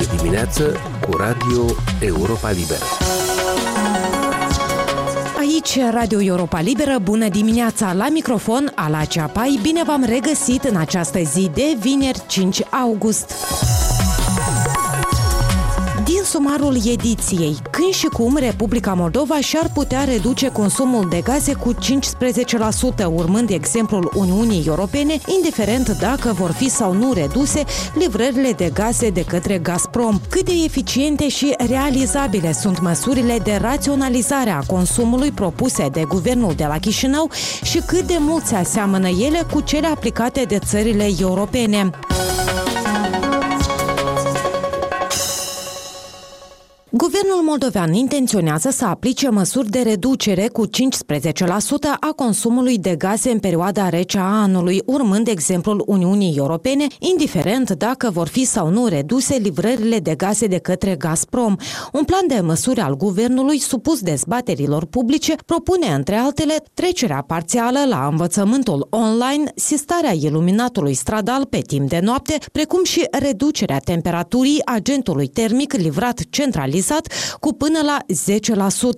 Este dimineață cu Radio Europa Liberă. Aici, Radio Europa Liberă, bună dimineața! La microfon, Ala Ceapai, bine v-am regăsit în această zi de vineri 5 august sumarul ediției. Când și cum Republica Moldova și-ar putea reduce consumul de gaze cu 15%, urmând exemplul Uniunii Europene, indiferent dacă vor fi sau nu reduse livrările de gaze de către Gazprom. Cât de eficiente și realizabile sunt măsurile de raționalizare a consumului propuse de guvernul de la Chișinău și cât de mult se aseamănă ele cu cele aplicate de țările europene. Guvernul moldovean intenționează să aplice măsuri de reducere cu 15% a consumului de gaze în perioada rece a anului, urmând exemplul Uniunii Europene, indiferent dacă vor fi sau nu reduse livrările de gaze de către Gazprom. Un plan de măsuri al guvernului supus dezbaterilor publice propune, între altele, trecerea parțială la învățământul online, sistarea iluminatului stradal pe timp de noapte, precum și reducerea temperaturii agentului termic livrat centralizat taxat cu până la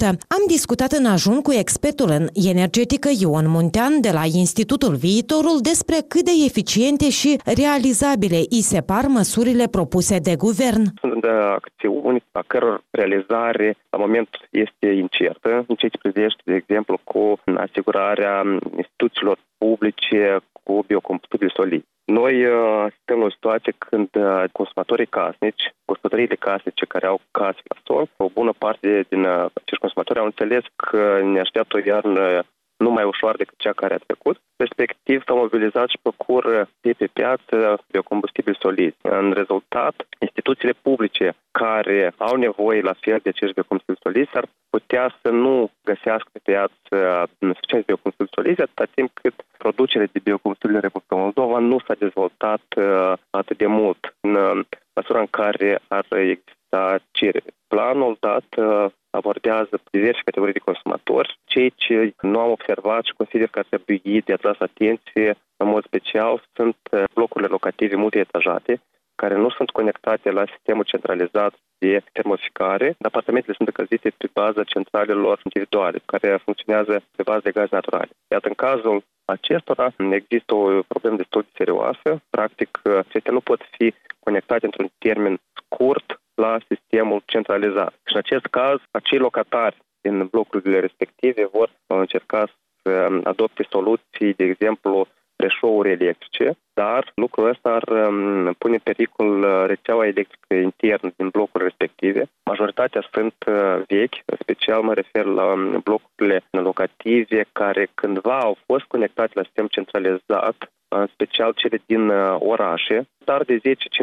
10%. Am discutat în ajun cu expertul în energetică Ion Muntean de la Institutul Viitorul despre cât de eficiente și realizabile îi se par măsurile propuse de guvern. Sunt acțiuni a căror realizare la moment este incertă în ceea ce privește, de exemplu, cu asigurarea instituțiilor publice cu biocombustibili solidi. Noi uh, suntem în o situație când uh, consumatorii casnici, gospodăriile casnice care au case la sol, o bună parte din uh, acești consumatori au înțeles că ne așteaptă o iarnă nu mai ușor decât cea care a trecut. Respectiv s-au mobilizat și procur de pe piață biocombustibili solizi. În rezultat, instituțiile publice care au nevoie la fel de acești biocombustibili solizi ar putea să nu găsească pe piață suficienți biocombustibili solizi atâta timp cât producerea de biocombustibili în Republica Moldova nu s-a dezvoltat uh, atât de mult în uh, măsura în care ar exista cerere. Planul dat uh, abordează diverse categorii de consumatori, cei ce nu am observat și consider că ar trebui de atras atenție în mod special sunt blocurile locative multietajate, care nu sunt conectate la sistemul centralizat de termoficare. Apartamentele sunt încălzite pe baza centralelor individuale, care funcționează pe bază de gaze naturale. Iată, în cazul acestora există o problemă destul de serioasă. Practic, acestea nu pot fi conectate într-un termen scurt la sistemul centralizat. Și în acest caz, acei locatari din blocurile respective vor încerca să adopte soluții, de exemplu, preșouri electrice, dar lucrul ăsta ar um, pune în pericol uh, rețeaua electrică internă din blocurile respective. Majoritatea sunt uh, vechi, în special mă refer la um, blocurile locative care cândva au fost conectate la sistem centralizat, în special cele din uh, orașe, dar de 10-15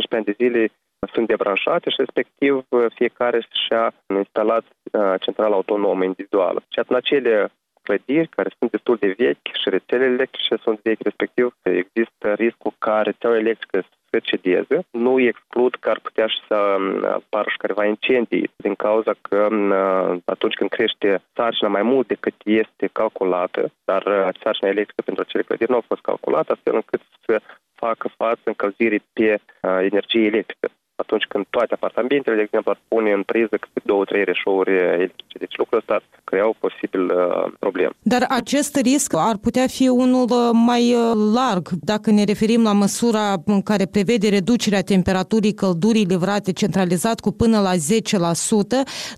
ani de zile sunt debranșate și respectiv fiecare și-a instalat centrala autonomă individuală. Și atunci acele clădiri care sunt destul de vechi și rețelele electrice sunt vechi, respectiv există riscul ca rețeaua electrică să cedeze. Nu exclud că ar putea și să um, apară și careva incendii din cauza că um, atunci când crește sarcina mai mult decât este calculată, dar uh, sarcina electrică pentru acele clădiri nu a fost calculată, astfel încât să facă față încălzirii pe uh, energie electrică atunci când toate apartamentele, de exemplu, ar pune în priză câte două, trei reșouri electrice. Deci lucrul ăsta crea o posibil uh, problemă. Dar acest risc ar putea fi unul uh, mai uh, larg dacă ne referim la măsura în care prevede reducerea temperaturii căldurii livrate centralizat cu până la 10%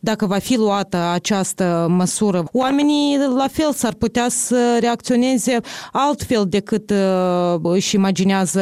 dacă va fi luată această măsură. Oamenii la fel s-ar putea să reacționeze altfel decât uh, își imaginează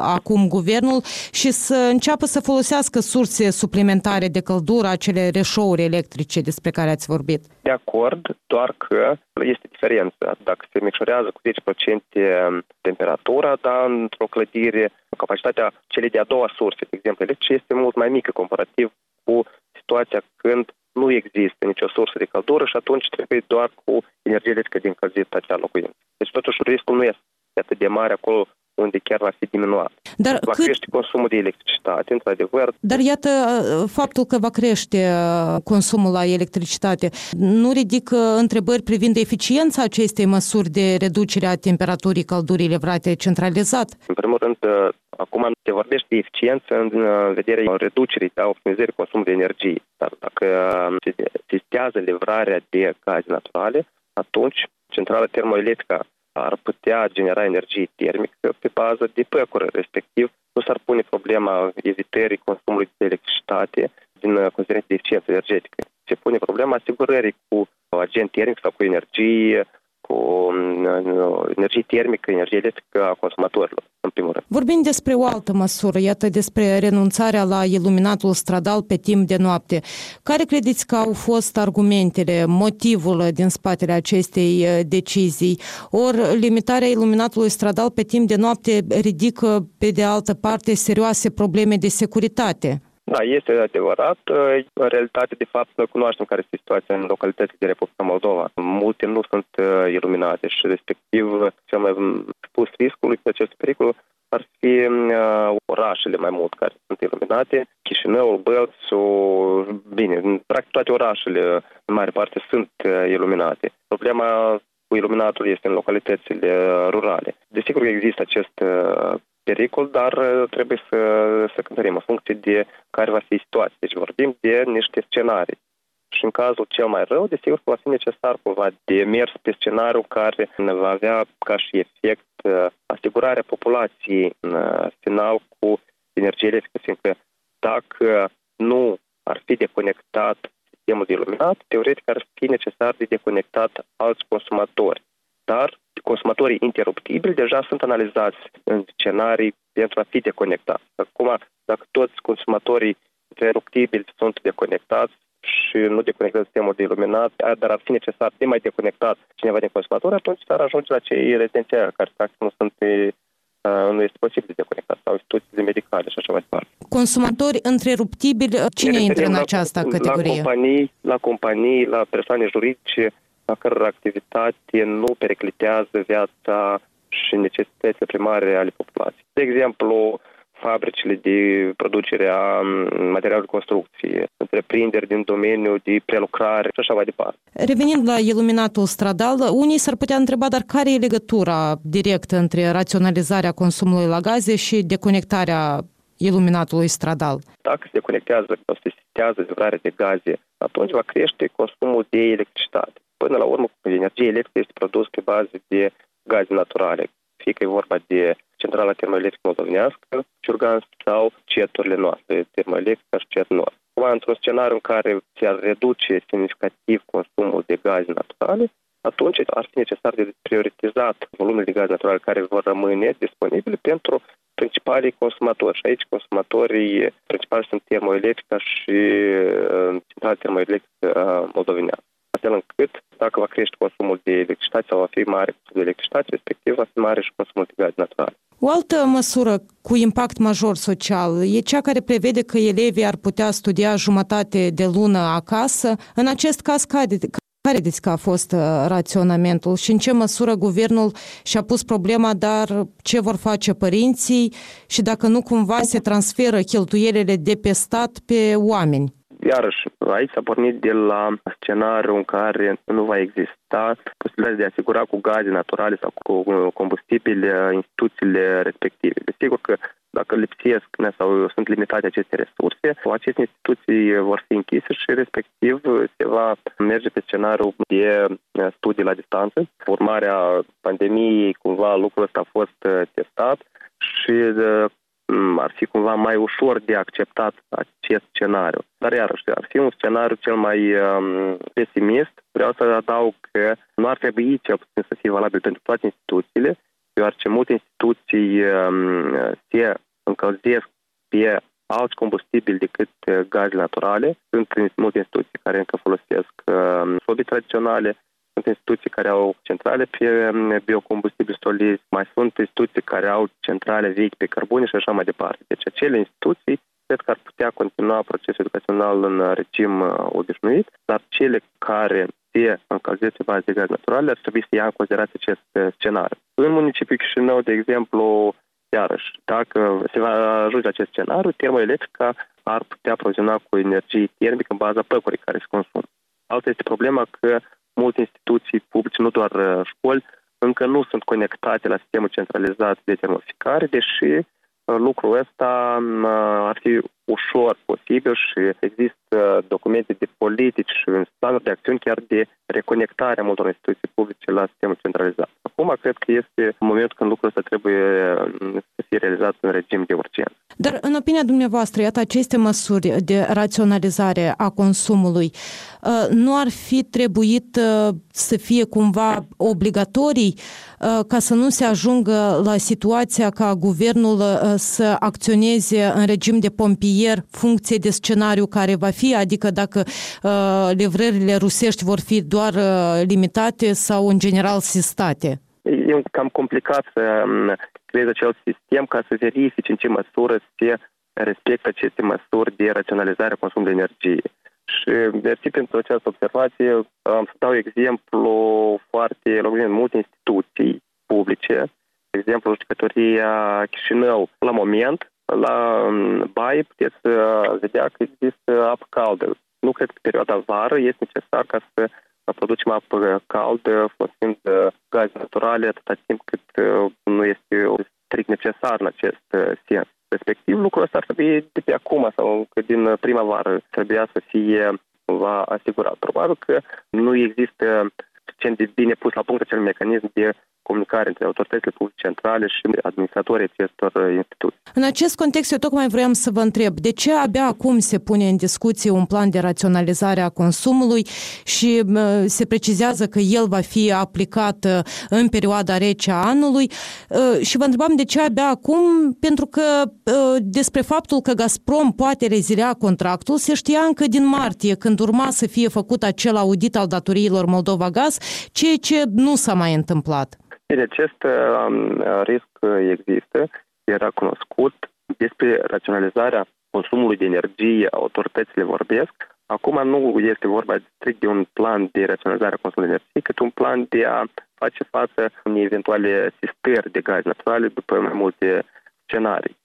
acum guvernul și să înceapă să folosească folosească surse suplimentare de căldură, acele reșouri electrice despre care ați vorbit. De acord, doar că este diferență. Dacă se micșorează cu 10% temperatura, da, într-o clădire, capacitatea celei de-a doua surse, de exemplu, electrice, este mult mai mică comparativ cu situația când nu există nicio sursă de căldură și atunci trebuie doar cu energie electrică din încălzit acea locuință. Deci totuși riscul nu este atât de mare acolo unde chiar va fi diminuat. Dar va cât... crește consumul de electricitate, într-adevăr. Dar iată, faptul că va crește uh, consumul la electricitate nu ridică întrebări privind eficiența acestei măsuri de reducere a temperaturii căldurii livrate centralizat? În primul rând, uh, Acum se vorbește de eficiență în vederea reducerii sau optimizării consumului de energie. Dar dacă se testează livrarea de gaze naturale, atunci centrala termoelectrică ar putea genera energie termică pe bază de păcură, respectiv nu s-ar pune problema evitării consumului de electricitate din considerente de eficiență energetică. Se pune problema asigurării cu agent termic sau cu energie cu mm, energie termică, energie electrică a consumatorilor, în primul rând. Vorbim despre o altă măsură, iată despre renunțarea la iluminatul stradal pe timp de noapte. Care credeți că au fost argumentele, motivul din spatele acestei uh, decizii? Ori limitarea iluminatului stradal pe timp de noapte ridică, pe de altă parte, serioase probleme de securitate? Da, este adevărat. În realitate, de fapt, noi cunoaștem care este situația în localitățile de Republica Moldova. Multe nu sunt uh, iluminate și, respectiv, cel mai spus riscului pe acest pericol ar fi uh, orașele mai mult care sunt iluminate. Chișinăul, Bălțu, bine, practic toate orașele, în mare parte, sunt uh, iluminate. Problema cu iluminatul este în localitățile rurale. Desigur că există acest pericol, dar uh, trebuie să, să cântărim în funcție de care va fi situația. Deci vorbim de niște scenarii. Și în cazul cel mai rău, desigur că va fi necesar cumva de mers pe scenariu care va avea ca și efect uh, asigurarea populației în uh, final cu energie electrică, fiindcă dacă nu ar fi deconectat sistemul de iluminat, teoretic ar fi necesar de deconectat alți consumatori. Dar consumatorii interruptibili deja sunt analizați în scenarii pentru a fi deconectați. Acum, dacă toți consumatorii interruptibili sunt deconectați și nu deconectează sistemul de iluminat, dar ar fi necesar de mai deconectat cineva din consumatori, atunci s-ar ajunge la cei rezidențiali care practic nu sunt nu este posibil de deconectat sau instituțiile medicale și așa mai departe. Consumatori întreruptibili, cine intră în această la, categorie? La companii, la companii, la persoane juridice, a căror activitate nu periclitează viața și necesitățile primare ale populației. De exemplu, fabricile de producere a materialului de construcție, întreprinderi din domeniul de prelucrare și așa mai departe. Revenind la iluminatul stradal, unii s-ar putea întreba, dar care e legătura directă între raționalizarea consumului la gaze și deconectarea iluminatului stradal? Dacă se deconectează sau se sitează livrarea de gaze, atunci va crește consumul de electricitate. Până la urmă, energie electrică este produs pe bază de gaze naturale, fie că e vorba de centrala termoelectrică moldovenească, Ciurgan sau ceturile noastre, termoelectrică și cet noastre. Într-un scenariu în care se ar reduce semnificativ consumul de gaze naturale, atunci ar fi necesar de prioritizat volumele de gaze naturale care vor rămâne disponibile pentru principalii consumatori. Și aici consumatorii principali sunt termoelectrica și uh, centrala termoelectrică uh, moldovenească astfel încât dacă va crește consumul de electricitate sau va fi mare consumul de electricitate, respectiv va fi mare și consumul de gaze naturale. O altă măsură cu impact major social e cea care prevede că elevii ar putea studia jumătate de lună acasă. În acest caz, care, care credeți că a fost uh, raționamentul și în ce măsură guvernul și-a pus problema, dar ce vor face părinții și dacă nu cumva se transferă cheltuielile de pe stat pe oameni? Iarăși, aici s-a pornit de la scenariu în care nu va exista posibilitatea de a asigura cu gaze naturale sau cu combustibili instituțiile respective. Desigur că dacă lipsesc sau sunt limitate aceste resurse, aceste instituții vor fi închise și respectiv se va merge pe scenariu de studii la distanță. Urmarea pandemiei, cumva lucrul ăsta a fost testat și Mm, ar fi cumva mai ușor de acceptat acest scenariu. Dar iarăși, ar fi un scenariu cel mai um, pesimist. Vreau să adaug că nu ar trebui cel puțin să fie valabil pentru toate instituțiile, deoarece multe instituții um, se încălzesc pe alți combustibili decât uh, gaze naturale. Sunt multe instituții care încă folosesc um, tradiționale, sunt instituții care au centrale pe mm, biocombustibili solizi, mai sunt instituții care au centrale vechi pe cărbune și așa mai departe. Deci acele instituții cred că ar putea continua procesul educațional în regim uh, obișnuit, dar cele care se încălzesc pe bază de gaz naturale ar trebui să ia în considerație acest uh, scenariu. În municipiul Chișinău, de exemplu, iarăși, dacă se va ajunge acest scenariu, termoelectrica ar putea aproviziona cu energie termică în baza păcurii care se consumă. Alta este problema că multe instituții publice, nu doar uh, școli, încă nu sunt conectate la sistemul centralizat de termoficare, deși lucrul ăsta ar fi ușor posibil și există documente de politici și planuri de acțiuni chiar de reconectare a multor instituții publice la sistemul centralizat. Acum cred că este momentul când lucrul ăsta trebuie să fie realizat în regim de urgență. Dar în opinia dumneavoastră, iată aceste măsuri de raționalizare a consumului uh, nu ar fi trebuit uh, să fie cumva obligatorii uh, ca să nu se ajungă la situația ca guvernul să acționeze în regim de pompier funcție de scenariu care va fi, adică dacă livrările rusești vor fi doar limitate sau în general sistate? E cam complicat să um, creezi acel sistem ca să verifici în ce măsură se respectă aceste măsuri de raționalizare a consumului de energie. Și mersi pentru această observație. Am să dau exemplu foarte în multe instituții publice. De exemplu, judecătoria Chișinău, la moment, la um, baie puteți vedea că există apă caldă. Nu cred că perioada vară este necesar ca să producem apă caldă folosind uh, gaze naturale atâta timp cât uh, nu este strict necesar în acest uh, sens. Respectiv, lucrul ăsta ar trebui de pe acum sau că din primăvară trebuia să fie va asigura. Probabil că nu există suficient de bine pus la punct acel mecanism de comunicare între autoritățile publice centrale și administratorii acestor uh, instituții. În acest context, eu tocmai vreau să vă întreb, de ce abia acum se pune în discuție un plan de raționalizare a consumului și uh, se precizează că el va fi aplicat uh, în perioada rece a anului și vă întrebam de ce abia acum, pentru că despre faptul că Gazprom poate rezilia contractul se știa încă din martie, când urma să fie făcut acel audit al datoriilor Moldova Gaz, ceea ce nu s-a mai întâmplat. Deci acest um, risc există, era cunoscut. Despre raționalizarea consumului de energie, autoritățile vorbesc. Acum nu este vorba strict de un plan de raționalizare a consumului de energie, cât un plan de a face față unei eventuale sistări de gaze naturale după mai multe scenarii.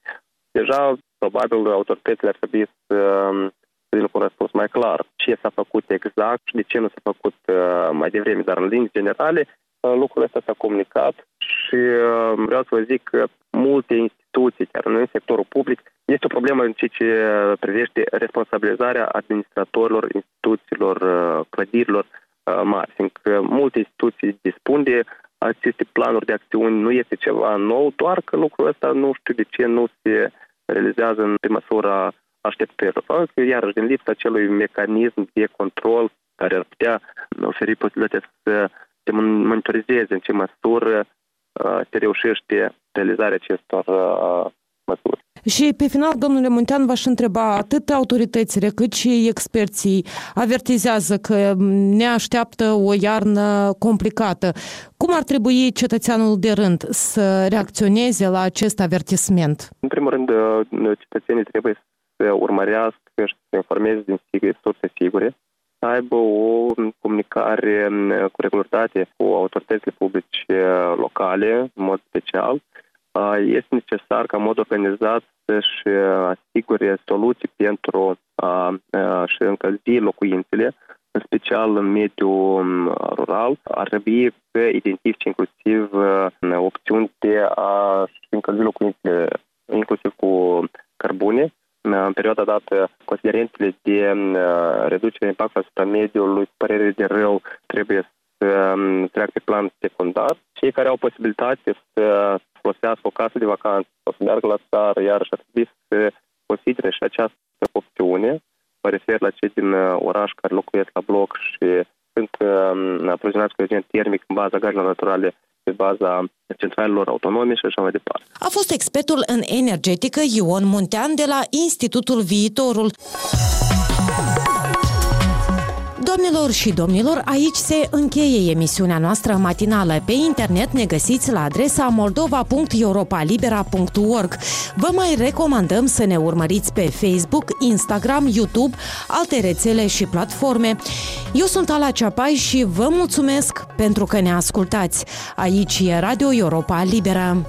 Deja, probabil, autoritățile ar trebui să vină cu un răspuns mai clar ce s-a făcut exact și de ce nu s-a făcut uh, mai devreme, dar în linii generale lucrul ăsta s-a comunicat și uh, vreau să vă zic că multe instituții, chiar în sectorul public, este o problemă în ceea ce privește responsabilizarea administratorilor, instituțiilor, uh, clădirilor uh, mari, fiindcă multe instituții dispun de aceste planuri de acțiuni, nu este ceva nou, doar că lucrul ăsta nu știu de ce nu se realizează în măsura așteptărilor. Sau că, iarăși, din lipsa acelui mecanism de control care ar putea oferi posibilitatea să se monitorizeze în ce măsură uh, se reușește realizarea acestor uh, măsuri. Și pe final, domnule Muntean, v-aș întreba, atât autoritățile cât și experții avertizează că ne așteaptă o iarnă complicată. Cum ar trebui cetățeanul de rând să reacționeze la acest avertisment? În primul rând, uh, cetățenii trebuie să urmărească și să informeze din surse sigure, să aibă o comunicare cu regularitate cu autoritățile publice locale, în mod special. Este necesar ca în mod organizat să-și asigure soluții pentru a-și încălzi locuințele, în special în mediul rural. Ar trebui să identifice inclusiv opțiuni de a-și încălzi locuințele inclusiv cu cărbune, în perioada dată considerentele de uh, reducere impactului asupra mediului, părere de rău, trebuie să um, treacă pe plan secundar. Cei care au posibilitate să folosească o casă de vacanță sau să meargă la țară, iarăși ar trebui să considere și această opțiune. Mă refer la cei din uh, oraș care locuiesc la bloc și sunt um, aprovizionați cu agent termic în baza gazelor naturale pe baza centralelor autonome și așa mai departe. A fost expertul în energetică Ion Muntean de la Institutul Viitorul. Doamnelor și domnilor, aici se încheie emisiunea noastră matinală. Pe internet ne găsiți la adresa moldova.europalibera.org. Vă mai recomandăm să ne urmăriți pe Facebook, Instagram, YouTube, alte rețele și platforme. Eu sunt Ala Ceapai și vă mulțumesc pentru că ne ascultați. Aici e Radio Europa Liberă.